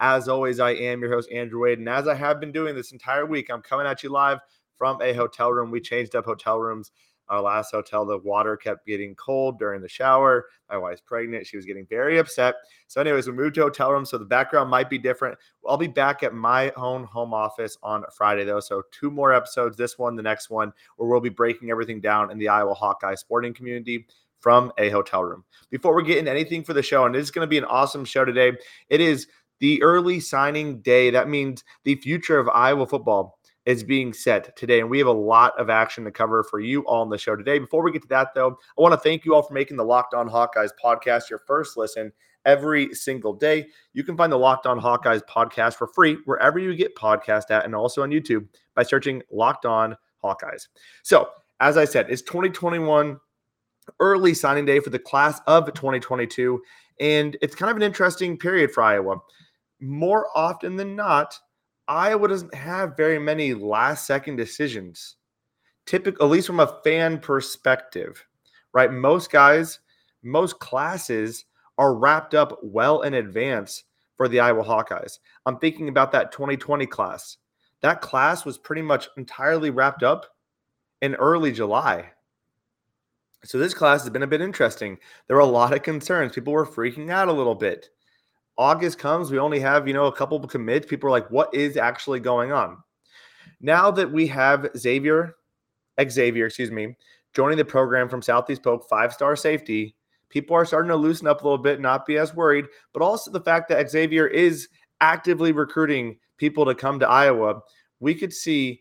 As always, I am your host, Andrew Wade. And as I have been doing this entire week, I'm coming at you live from a hotel room. We changed up hotel rooms. Our last hotel, the water kept getting cold during the shower. My wife's pregnant. She was getting very upset. So, anyways, we moved to hotel room. So the background might be different. I'll be back at my own home office on Friday, though. So, two more episodes this one, the next one, where we'll be breaking everything down in the Iowa Hawkeye sporting community from a hotel room. Before we get into anything for the show, and is going to be an awesome show today, it is the early signing day. That means the future of Iowa football is being set today. And we have a lot of action to cover for you all on the show today. Before we get to that, though, I want to thank you all for making the Locked On Hawkeyes podcast your first listen every single day. You can find the Locked On Hawkeyes podcast for free wherever you get podcast at and also on YouTube by searching Locked On Hawkeyes. So, as I said, it's 2021 early signing day for the class of 2022. And it's kind of an interesting period for Iowa. More often than not, Iowa doesn't have very many last second decisions. Typical, at least from a fan perspective, right? Most guys, most classes are wrapped up well in advance for the Iowa Hawkeyes. I'm thinking about that 2020 class. That class was pretty much entirely wrapped up in early July. So this class has been a bit interesting. There were a lot of concerns. People were freaking out a little bit. August comes, we only have, you know, a couple of commits. People are like, what is actually going on? Now that we have Xavier, Xavier, excuse me, joining the program from Southeast Polk, five star safety, people are starting to loosen up a little bit, not be as worried, but also the fact that Xavier is actively recruiting people to come to Iowa. We could see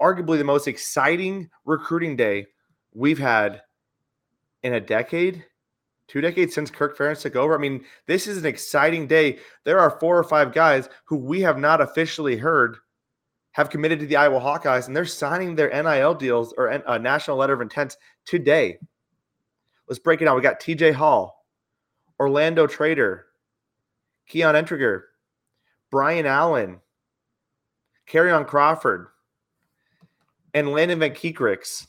arguably the most exciting recruiting day we've had in a decade two decades since Kirk Ferentz took over. I mean, this is an exciting day. There are four or five guys who we have not officially heard have committed to the Iowa Hawkeyes, and they're signing their NIL deals or uh, a national letter of intent today. Let's break it down. We got TJ Hall, Orlando Trader, Keon Entriger, Brian Allen, Carrion Crawford, and Landon Van Keekrix.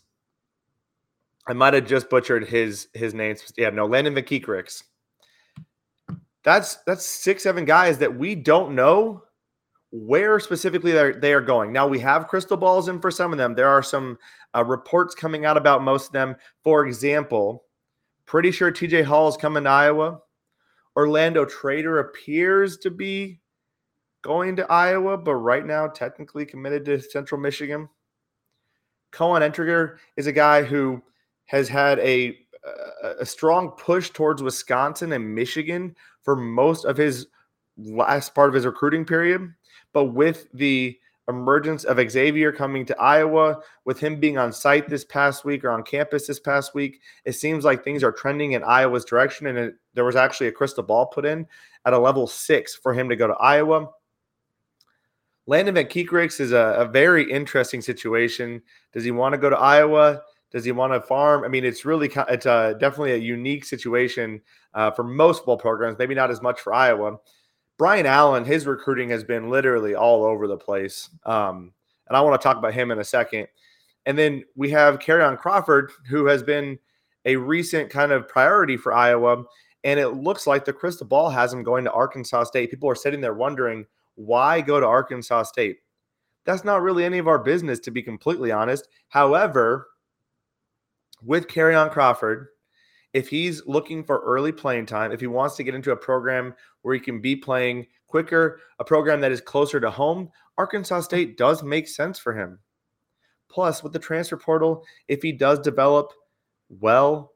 I might have just butchered his his name. Yeah, no, Landon McKeekrix. That's that's six, seven guys that we don't know where specifically they're, they are going. Now we have crystal balls in for some of them. There are some uh, reports coming out about most of them. For example, pretty sure TJ Hall is coming to Iowa. Orlando Trader appears to be going to Iowa, but right now technically committed to Central Michigan. Cohen Entriger is a guy who has had a a strong push towards Wisconsin and Michigan for most of his last part of his recruiting period. But with the emergence of Xavier coming to Iowa, with him being on site this past week or on campus this past week, it seems like things are trending in Iowa's direction. And it, there was actually a crystal ball put in at a level six for him to go to Iowa. Landon Van is a, a very interesting situation. Does he want to go to Iowa? Does he want to farm? I mean, it's really it's a, definitely a unique situation uh, for most football programs. Maybe not as much for Iowa. Brian Allen, his recruiting has been literally all over the place, um, and I want to talk about him in a second. And then we have Carrion Crawford, who has been a recent kind of priority for Iowa, and it looks like the crystal ball has him going to Arkansas State. People are sitting there wondering why go to Arkansas State. That's not really any of our business, to be completely honest. However, with Carrion Crawford, if he's looking for early playing time, if he wants to get into a program where he can be playing quicker, a program that is closer to home, Arkansas mm-hmm. State does make sense for him. Plus, with the transfer portal, if he does develop well,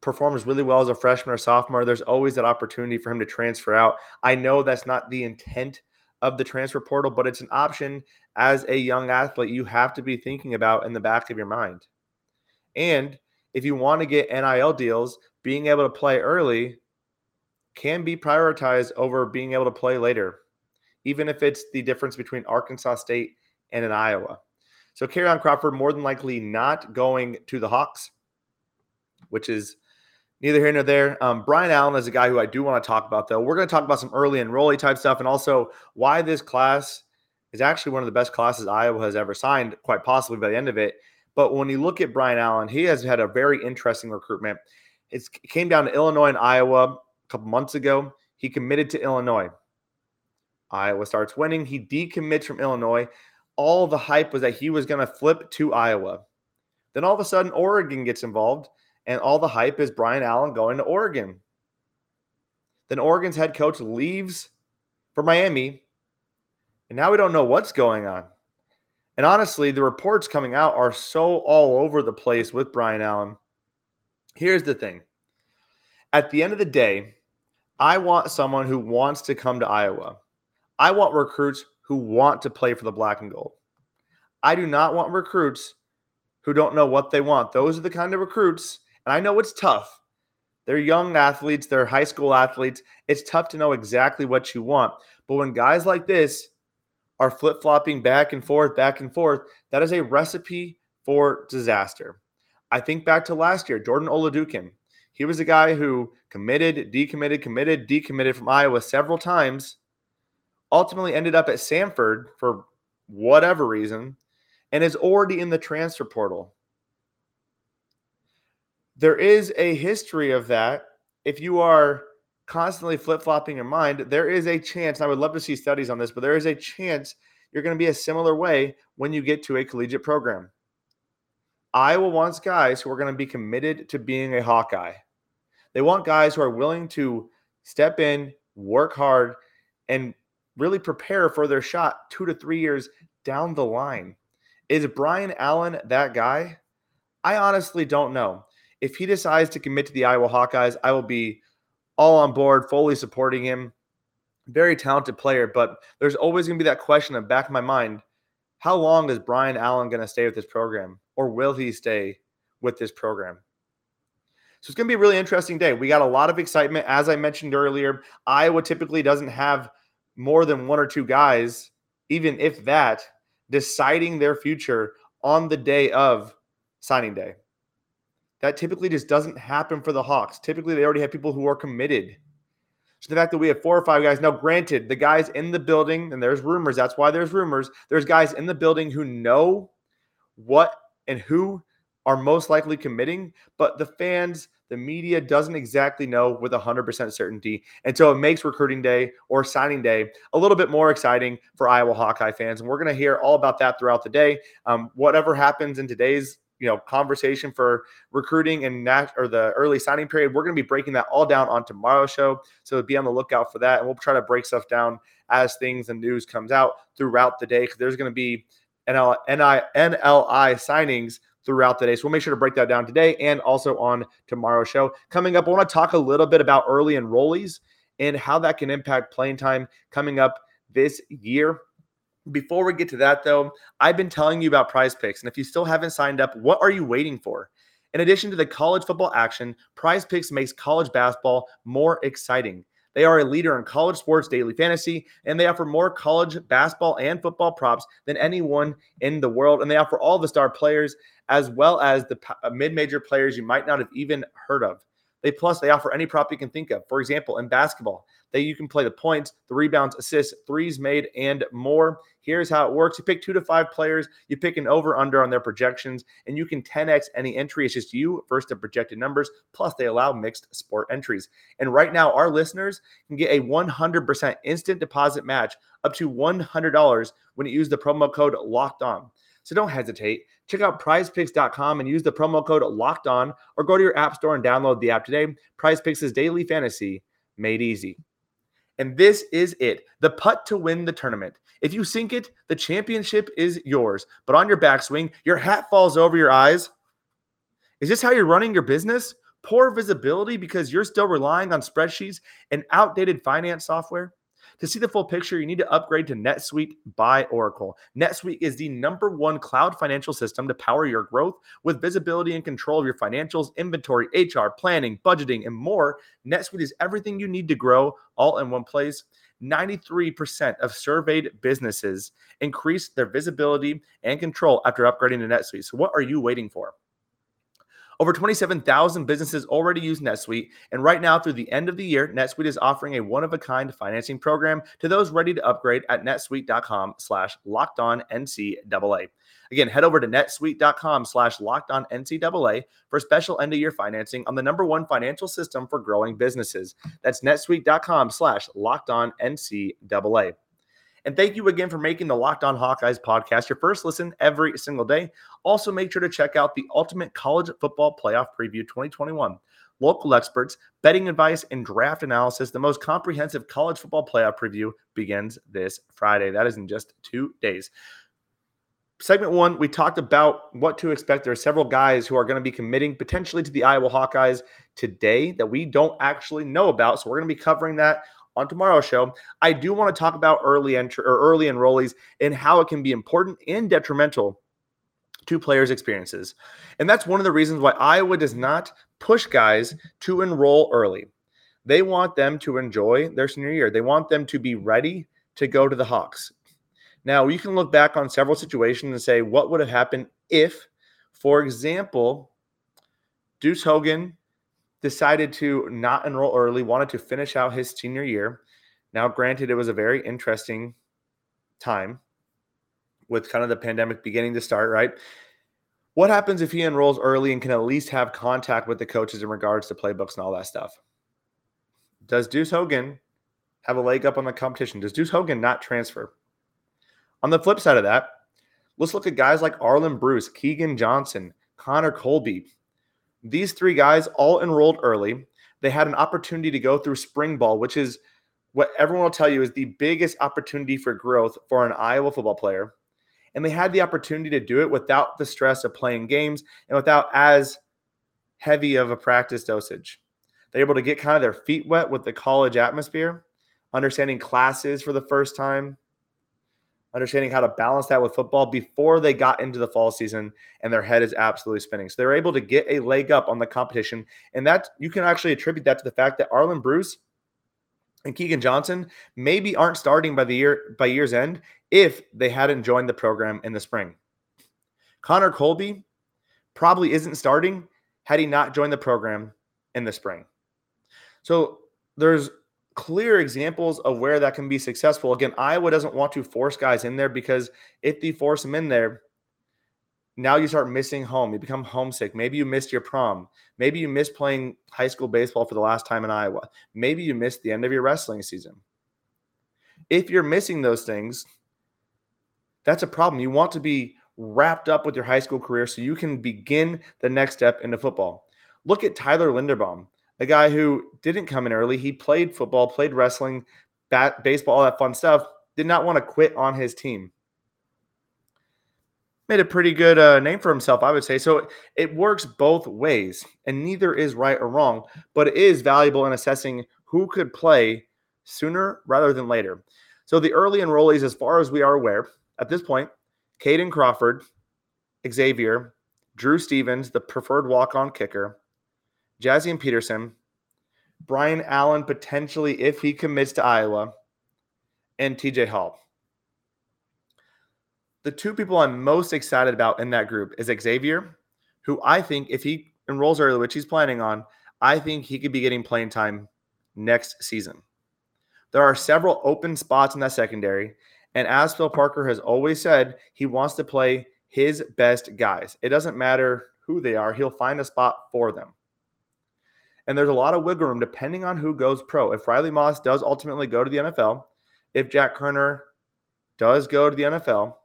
performs really well as a freshman or sophomore, there's always that opportunity for him to transfer out. I know that's not the intent of the transfer portal, but it's an option as a young athlete you have to be thinking about in the back of your mind. And if you want to get NIL deals, being able to play early can be prioritized over being able to play later, even if it's the difference between Arkansas State and an Iowa. So Kerryon Crawford more than likely not going to the Hawks, which is neither here nor there. Um, Brian Allen is a guy who I do want to talk about, though. We're going to talk about some early enrollee type stuff and also why this class is actually one of the best classes Iowa has ever signed, quite possibly by the end of it. But when you look at Brian Allen, he has had a very interesting recruitment. It came down to Illinois and Iowa a couple months ago. He committed to Illinois. Iowa starts winning. He decommits from Illinois. All the hype was that he was going to flip to Iowa. Then all of a sudden, Oregon gets involved, and all the hype is Brian Allen going to Oregon. Then Oregon's head coach leaves for Miami, and now we don't know what's going on. And honestly, the reports coming out are so all over the place with Brian Allen. Here's the thing at the end of the day, I want someone who wants to come to Iowa. I want recruits who want to play for the black and gold. I do not want recruits who don't know what they want. Those are the kind of recruits, and I know it's tough. They're young athletes, they're high school athletes. It's tough to know exactly what you want. But when guys like this are flip flopping back and forth, back and forth, that is a recipe for disaster. I think back to last year, Jordan Oladokun. He was a guy who committed, decommitted, committed, decommitted from Iowa several times, ultimately ended up at Samford for whatever reason, and is already in the transfer portal. There is a history of that. If you are constantly flip flopping your mind, there is a chance. I would love to see studies on this, but there is a chance you're going to be a similar way when you get to a collegiate program. Iowa wants guys who are going to be committed to being a Hawkeye. They want guys who are willing to step in, work hard, and really prepare for their shot two to three years down the line. Is Brian Allen that guy? I honestly don't know. If he decides to commit to the Iowa Hawkeyes, I will be all on board, fully supporting him. Very talented player, but there's always going to be that question in the back of my mind how long is Brian Allen going to stay with this program? or will he stay with this program? So it's going to be a really interesting day. We got a lot of excitement. As I mentioned earlier, Iowa typically doesn't have more than one or two guys, even if that, deciding their future on the day of signing day. That typically just doesn't happen for the Hawks. Typically, they already have people who are committed. So the fact that we have four or five guys now, granted, the guys in the building, and there's rumors, that's why there's rumors. There's guys in the building who know what and who are most likely committing, but the fans, the media doesn't exactly know with 100% certainty. And so it makes recruiting day or signing day a little bit more exciting for Iowa Hawkeye fans. And we're going to hear all about that throughout the day. Um, whatever happens in today's you know conversation for recruiting and nat- or the early signing period we're going to be breaking that all down on tomorrow's show so be on the lookout for that and we'll try to break stuff down as things and news comes out throughout the day because there's going to be NL, NI, NLI signings throughout the day. So we'll make sure to break that down today and also on tomorrow's show. Coming up, I want to talk a little bit about early enrollees and how that can impact playing time coming up this year. Before we get to that, though, I've been telling you about prize picks. And if you still haven't signed up, what are you waiting for? In addition to the college football action, prize picks makes college basketball more exciting. They are a leader in college sports daily fantasy, and they offer more college basketball and football props than anyone in the world. And they offer all the star players as well as the uh, mid-major players you might not have even heard of. They plus they offer any prop you can think of. For example, in basketball, that you can play the points, the rebounds, assists, threes made, and more. Here's how it works. You pick two to five players, you pick an over under on their projections, and you can 10x any entry. It's just you versus the projected numbers. Plus, they allow mixed sport entries. And right now, our listeners can get a 100% instant deposit match up to $100 when you use the promo code locked on. So don't hesitate. Check out prizepicks.com and use the promo code locked on or go to your app store and download the app today. Prize Picks is daily fantasy made easy. And this is it the putt to win the tournament. If you sink it, the championship is yours. But on your backswing, your hat falls over your eyes. Is this how you're running your business? Poor visibility because you're still relying on spreadsheets and outdated finance software? To see the full picture, you need to upgrade to NetSuite by Oracle. NetSuite is the number one cloud financial system to power your growth with visibility and control of your financials, inventory, HR, planning, budgeting, and more. NetSuite is everything you need to grow all in one place. 93% of surveyed businesses increased their visibility and control after upgrading to NetSuite. So, what are you waiting for? Over 27,000 businesses already use NetSuite, and right now through the end of the year, NetSuite is offering a one-of-a-kind financing program to those ready to upgrade at netsuite.com slash locked on NCAA. Again, head over to netsuite.com slash locked on NCAA for special end of year financing on the number one financial system for growing businesses. That's netsuite.com slash locked on NCAA. And thank you again for making the Locked On Hawkeyes podcast your first listen every single day. Also, make sure to check out the Ultimate College Football Playoff Preview 2021. Local experts, betting advice, and draft analysis. The most comprehensive college football playoff preview begins this Friday. That is in just two days. Segment one, we talked about what to expect. There are several guys who are going to be committing potentially to the Iowa Hawkeyes today that we don't actually know about. So we're going to be covering that on tomorrow's show, I do want to talk about early entry or early enrollees and how it can be important and detrimental to players' experiences. And that's one of the reasons why Iowa does not push guys to enroll early. They want them to enjoy their senior year. They want them to be ready to go to the Hawks. Now, you can look back on several situations and say, what would have happened if, for example, Deuce Hogan decided to not enroll early, wanted to finish out his senior year. Now, granted, it was a very interesting time with kind of the pandemic beginning to start, right? What happens if he enrolls early and can at least have contact with the coaches in regards to playbooks and all that stuff? Does Deuce Hogan have a leg up on the competition? Does Deuce Hogan not transfer? On the flip side of that, let's look at guys like Arland Bruce, Keagan Johnson, Connor Colby, these three guys all enrolled early. They had an opportunity to go through spring ball, which is what everyone will tell you is the biggest opportunity for growth for an Iowa football player. And they had the opportunity to do it without the stress of playing games and without as heavy of a practice dosage. They're able to get kind of their feet wet with the college atmosphere, understanding classes for the first time, understanding how to balance that with football before they got into the fall season and their head is absolutely spinning. So they're able to get a leg up on the competition. And that you can actually attribute that to the fact that Arland Bruce and Keagan Johnson maybe aren't starting by the year by year's end if they hadn't joined the program in the spring. Connor Colby probably isn't starting had he not joined the program in the spring. So there's clear examples of where that can be successful. Again, Iowa doesn't want to force guys in there because if they force them in there, now you start missing home. You become homesick. Maybe you missed your prom. Maybe you missed playing high school baseball for the last time in Iowa. Maybe you missed the end of your wrestling season. If you're missing those things, that's a problem. You want to be wrapped up with your high school career so you can begin the next step into football. Look at Tyler Linderbaum a guy who didn't come in early. He played football, played wrestling, bat, baseball, all that fun stuff. Did not want to quit on his team. Made a pretty good uh, name for himself, I would say. So it works both ways, and neither is right or wrong, but it is valuable in assessing who could play sooner rather than later. So the early enrollees, as far as we are aware, at this point, Caden Crawford, Xavier, Drew Stevens, the preferred walk-on kicker, Jaziun Peterson, Brian Allen potentially if he commits to Iowa, and TJ Hall. The two people I'm most excited about in that group is Xavier, who I think if he enrolls early, which he's planning on, I think he could be getting playing time next season. There are several open spots in that secondary, and as Phil Parker has always said, he wants to play his best guys. It doesn't matter who they are, he'll find a spot for them. And there's a lot of wiggle room depending on who goes pro. If Riley Moss does ultimately go to the NFL, if Jack Koerner does go to the NFL,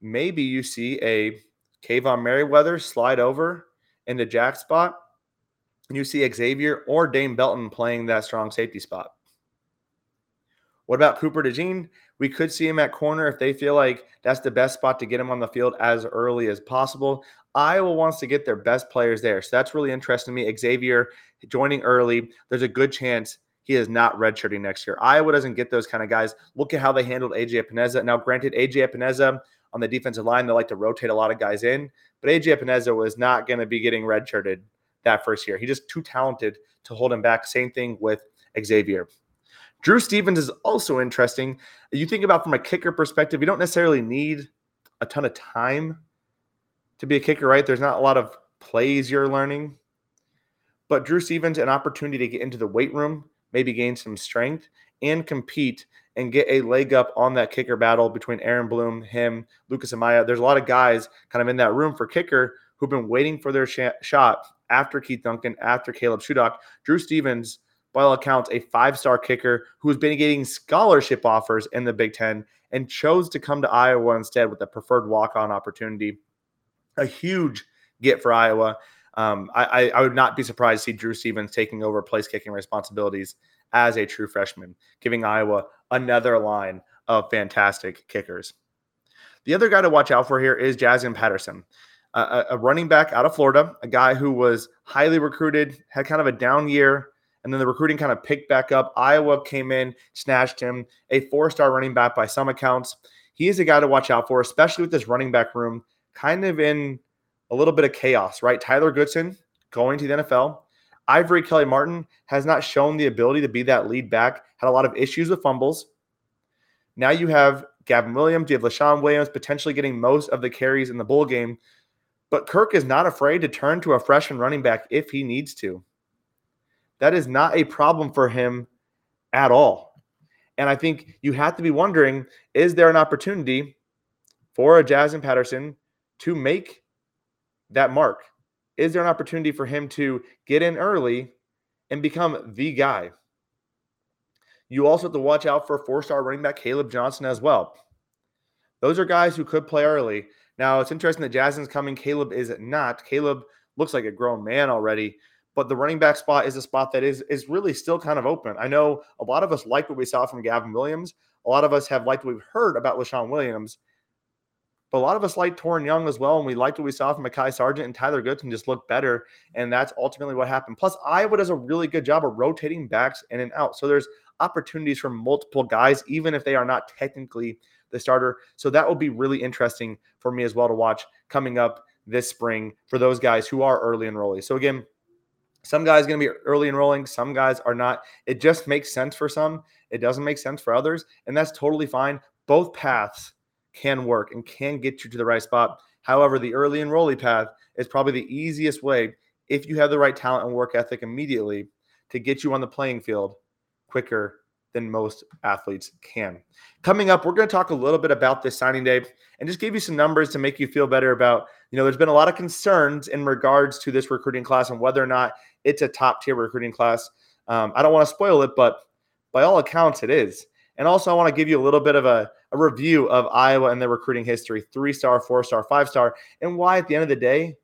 maybe you see a Kaevon Merriweather slide over into Jack's spot, and you see Xavier or Dane Belton playing that strong safety spot. What about Cooper DeJean? We could see him at corner if they feel like that's the best spot to get him on the field as early as possible. Iowa wants to get their best players there. So that's really interesting to me. Xavier joining early, there's a good chance he is not redshirting next year. Iowa doesn't get those kind of guys. Look at how they handled AJ Epenesa. Now, granted, AJ Epenesa on the defensive line, they like to rotate a lot of guys in, but AJ Epenesa was not going to be getting redshirted that first year. He's just too talented to hold him back. Same thing with Xavier. Drew Stevens is also interesting. You think about from a kicker perspective, you don't necessarily need a ton of time to be a kicker, right? There's not a lot of plays you're learning. But Drew Stevens, an opportunity to get into the weight room, maybe gain some strength and compete and get a leg up on that kicker battle between Aaron Blom, him, Lucas Amaya. There's a lot of guys kind of in that room for kicker who've been waiting for their sh- shot after Keith Duncan, after Caleb Shudak. Drew Stevens, by all accounts, a five star kicker who's been getting scholarship offers in the Big Ten and chose to come to Iowa instead with a preferred walk on opportunity. A huge get for Iowa. Um, I, I, would not be surprised to see Drew Stevens taking over place kicking responsibilities as a true freshman, giving Iowa another line of fantastic kickers. The other guy to watch out for here is Jaziun Patterson a, a running back out of Florida, a guy who was highly recruited, had kind of a down year, and then the recruiting kind of picked back up. Iowa came in, snatched him, a four star running back by some accounts. He is a guy to watch out for, especially with this running back room kind of in a little bit of chaos, right? Tyler Goodson going to the NFL. Ivory Kelly Martin has not shown the ability to be that lead back, had a lot of issues with fumbles. Now you have Gavin Williams, you have Leshon Williams potentially getting most of the carries in the bowl game. But Kirk is not afraid to turn to a freshman running back if he needs to. That is not a problem for him at all. And I think you have to be wondering is there an opportunity for a Jaziun Patterson to make that mark? Is there an opportunity for him to get in early and become the guy? You also have to watch out for four star running back Caleb Johnson as well. Those are guys who could play early. Now it's interesting that Jaziun's coming. Caleb is not. Caleb looks like a grown man already, but the running back spot is a spot that is is really still kind of open. I know a lot of us liked what we saw from Gavin Williams. A lot of us have liked what we've heard about Leshon Williams. But a lot of us liked Toren Young as well, and we liked what we saw from Mekhi Sargent and Tyler Goodson just looked better, and that's ultimately what happened. Plus, Iowa does a really good job of rotating backs in and out, so there's opportunities for multiple guys, even if they are not technically the starter. So that will be really interesting for me as well to watch coming up this spring for those guys who are early enrollees. So again, some guys going to be early enrolling, some guys are not. It just makes sense for some. It doesn't make sense for others, and that's totally fine. Both paths can work and can get you to the right spot. However, the early enrollee path is probably the easiest way if you have the right talent and work ethic immediately to get you on the playing field quicker than most athletes can. Coming up, we're going to talk a little bit about this signing day and just give you some numbers to make you feel better about, you know, there's been a lot of concerns in regards to this recruiting class and whether or not it's a top tier recruiting class. Um, I don't want to spoil it, but by all accounts, it is. And also, I want to give you a little bit of a, a review of Iowa and their recruiting history three star, four star, five star, and why at the end of the day,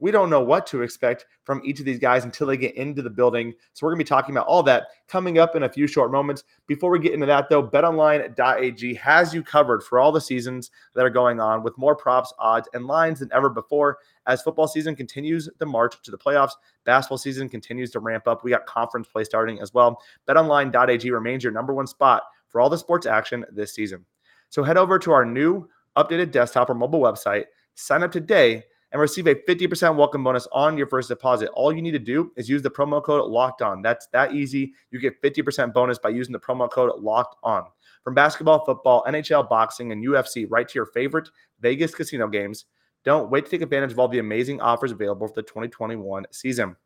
we don't know what to expect from each of these guys until they get into the building. So we're going to be talking about all that coming up in a few short moments. Before we get into that, though, betonline.ag has you covered for all the seasons that are going on with more props, odds, and lines than ever before. As football season continues the march to the playoffs, basketball season continues to ramp up. We got conference play starting as well. BetOnline.ag remains your number one spot for all the sports action this season. So head over to our new updated desktop or mobile website, sign up today and receive a 50% welcome bonus on your first deposit. All you need to do is use the promo code locked on. That's that easy. You get 50% bonus by using the promo code locked on. From basketball, football, NHL, boxing, and UFC, right to your favorite Vegas casino games. Don't wait to take advantage of all the amazing offers available for the 2021 season.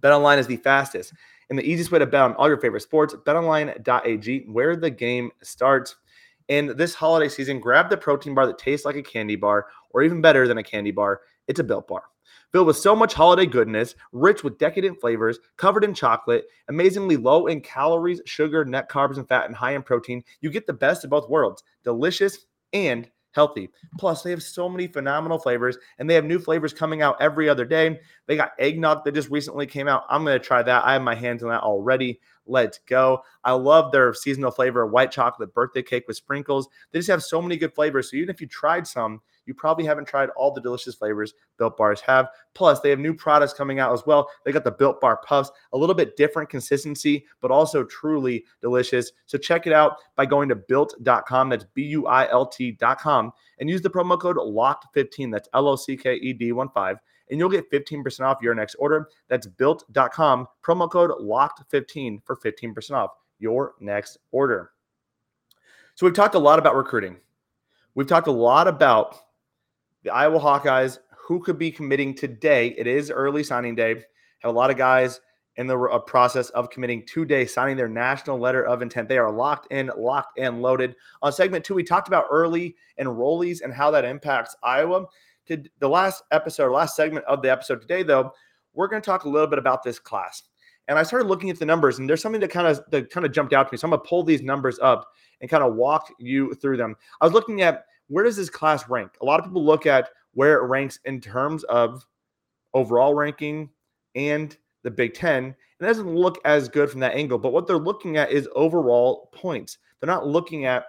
BetOnline is the fastest and the easiest way to bet on all your favorite sports. BetOnline.ag, where the game starts. And this holiday season, grab the protein bar that tastes like a candy bar, or even better than a candy bar, it's a built bar. Filled with so much holiday goodness, rich with decadent flavors, covered in chocolate, amazingly low in calories, sugar, net carbs, and fat, and high in protein, you get the best of both worlds delicious and healthy. Plus, they have so many phenomenal flavors, and they have new flavors coming out every other day. They got eggnog that just recently came out. I'm going to try that. I have my hands on that already. Let's go. I love their seasonal flavor, white chocolate birthday cake with sprinkles. They just have so many good flavors. So even if you tried some, you probably haven't tried all the delicious flavors Built Bars have. Plus, they have new products coming out as well. They got the Built Bar Puffs, a little bit different consistency, but also truly delicious. So check it out by going to built.com. That's B U I L T.com and use the promo code LOCKED15. That's L O C K E D 1 5 and you'll get 15% off your next order. That's built.com, promo code LOCKED15 for 15% off your next order. So we've talked a lot about recruiting. We've talked a lot about the Iowa Hawkeyes, who could be committing today. It is early signing day. Have a lot of guys in the uh, process of committing today, signing their national letter of intent. They are locked in, locked and loaded. On segment two, we talked about early enrollees and how that impacts Iowa. To the last episode, last segment of the episode today, though, we're going to talk a little bit about this class. And I started looking at the numbers, and there's something that kind of that kind of jumped out to me. So I'm gonna pull these numbers up and kind of walk you through them. I was looking at where does this class rank? A lot of people look at where it ranks in terms of overall ranking and the Big Ten. And it doesn't look as good from that angle, but what they're looking at is overall points. They're not looking at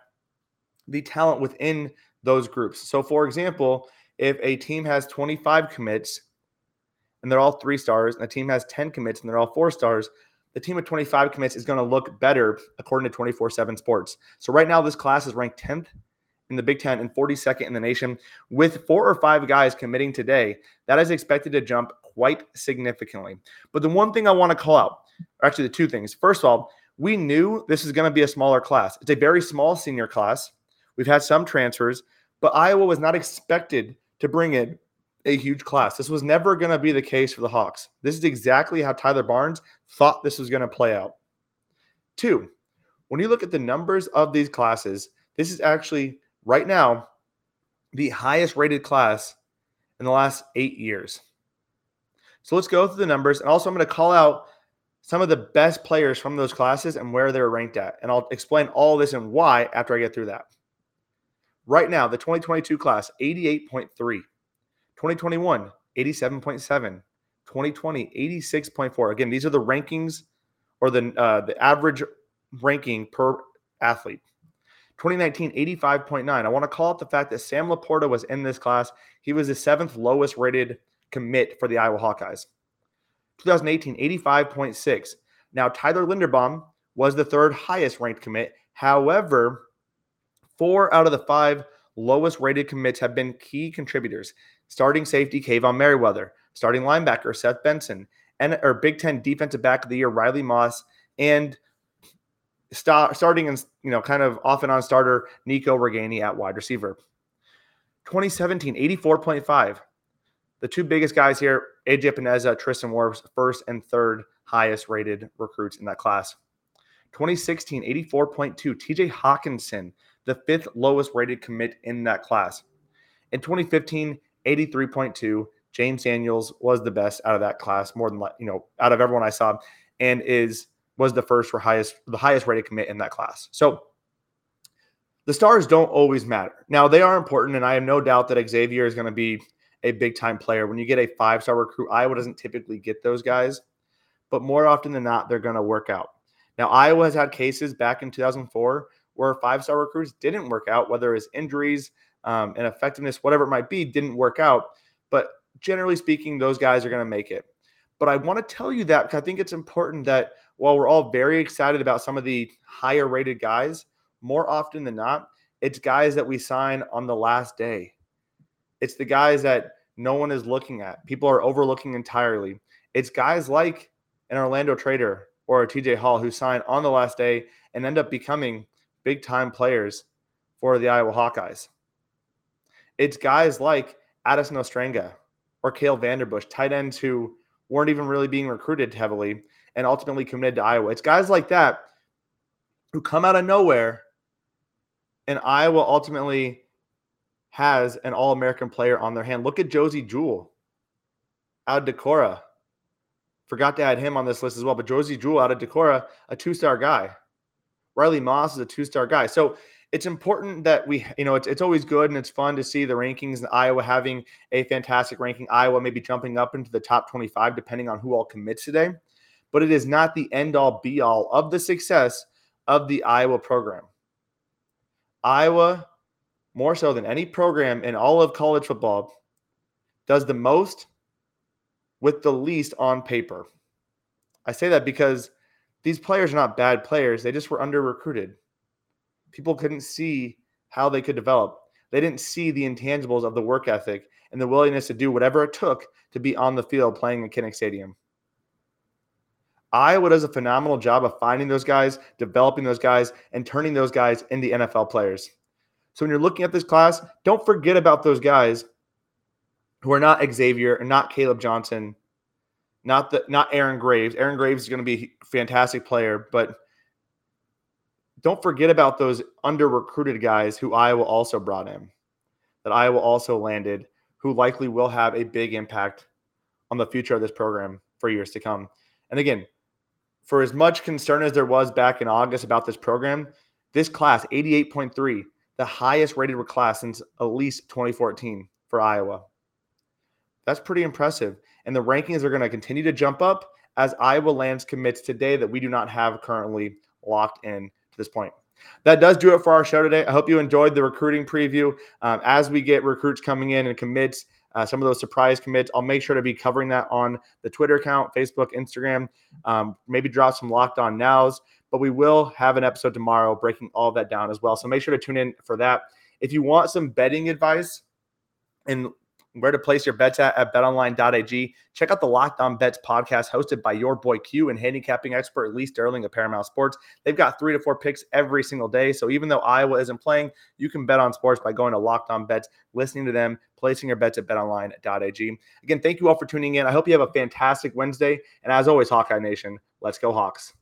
the talent within those groups. So, for example, if a team has 25 commits and they're all three stars, and a team has 10 commits and they're all four stars, the team with 25 commits is going to look better according to 24 7 sports. So right now, this class is ranked 10th in the Big Ten and 42nd in the nation. With four or five guys committing today, that is expected to jump quite significantly. But the one thing I want to call out, or actually the two things. First of all, we knew this is going to be a smaller class. It's a very small senior class. We've had some transfers, but Iowa was not expected to bring in a huge class. This was never going to be the case for the Hawks. This is exactly how Tyler Barnes thought this was going to play out. Two, when you look at the numbers of these classes, this is actually right now the highest rated class in the last eight years. So let's go through the numbers. And also, I'm going to call out some of the best players from those classes and where they're ranked at. And I'll explain all this and why after I get through that. Right now, the 2022 class, 88.3. 2021, 87.7. 2020, 86.4. Again, these are the rankings or the uh, the average ranking per athlete. 2019, 85.9. I want to call out the fact that Sam LaPorta was in this class. He was the seventh lowest rated commit for the Iowa Hawkeyes. 2018, 85.6. Now, Tyler Linderbaum was the third highest ranked commit. However, four out of the five lowest rated commits have been key contributors starting safety Kaevon Merriweather, starting linebacker Seth Benson, and or Big Ten defensive back of the year Riley Moss, and start, starting and you know kind of off and on starter Nico Ragaini at wide receiver. 2017, 84.5. The two biggest guys here, AJ Epenesa, Tristan Wirfs, first and third highest rated recruits in that class. 2016, 84.2. TJ Hawkinson, the fifth lowest rated commit in that class. In 2015, 83.2. James Daniels was the best out of that class, more than you know, out of everyone I saw, and is was the first for highest the highest rated commit in that class. So the stars don't always matter. Now they are important, and I have no doubt that Xavier is going to be a big time player. When you get a five star recruit, Iowa doesn't typically get those guys, but more often than not, they're going to work out. Now Iowa has had cases back in 2004 where five star recruits didn't work out, whether it's injuries, um, and effectiveness, whatever it might be, didn't work out. But generally speaking, those guys are going to make it. But I want to tell you that because I think it's important that while we're all very excited about some of the higher rated guys, more often than not, it's guys that we sign on the last day. It's the guys that no one is looking at. People are overlooking entirely. It's guys like an Orlando Trader or a TJ Hall who sign on the last day and end up becoming big time players for the Iowa Hawkeyes. It's guys like Addison Ostrenga or Kale Vanderbush, tight ends who weren't even really being recruited heavily and ultimately committed to Iowa. It's guys like that who come out of nowhere and Iowa ultimately has an All American player on their hand. Look at Josey Jewell out of Decorah. Forgot to add him on this list as well, but Josey Jewell out of Decorah, a two star guy. Riley Moss is a two star guy. So it's important that we, you know, it's, it's always good and it's fun to see the rankings and Iowa having a fantastic ranking. Iowa maybe jumping up into the top 25, depending on who all commits today. But it is not the end all be all of the success of the Iowa program. Iowa more so than any program in all of college football, does the most with the least on paper. I say that because these players are not bad players. They just were under recruited. People couldn't see how they could develop. They didn't see the intangibles of the work ethic and the willingness to do whatever it took to be on the field playing in Kinnick Stadium. Iowa does a phenomenal job of finding those guys, developing those guys, and turning those guys into NFL players. So when you're looking at this class, don't forget about those guys who are not Xavier and not Caleb Johnson, not the not Aaron Graves. Aaron Graves is going to be a fantastic player, but don't forget about those under recruited guys who Iowa also brought in, that Iowa also landed, who likely will have a big impact on the future of this program for years to come. And again, for as much concern as there was back in August about this program, this class, 88.3, the highest rated class since at least 2014 for Iowa. That's pretty impressive. And the rankings are going to continue to jump up as Iowa lands commits today that we do not have currently locked in to this point. That does do it for our show today. I hope you enjoyed the recruiting preview. Um, as we get recruits coming in and commits, uh, some of those surprise commits. I'll make sure to be covering that on the Twitter account, Facebook, Instagram. Um, maybe drop some locked on nows, but we will have an episode tomorrow breaking all that down as well. So make sure to tune in for that. If you want some betting advice and where to place your bets at at betonline.ag. Check out the Locked On Bets podcast hosted by your boy Q and handicapping expert Lee Sterling of Paramount Sports. They've got three to four picks every single day. So even though Iowa isn't playing, you can bet on sports by going to Locked On Bets, listening to them, placing your bets at betonline.ag. Again, thank you all for tuning in. I hope you have a fantastic Wednesday. And as always, Hawkeye Nation, let's go Hawks.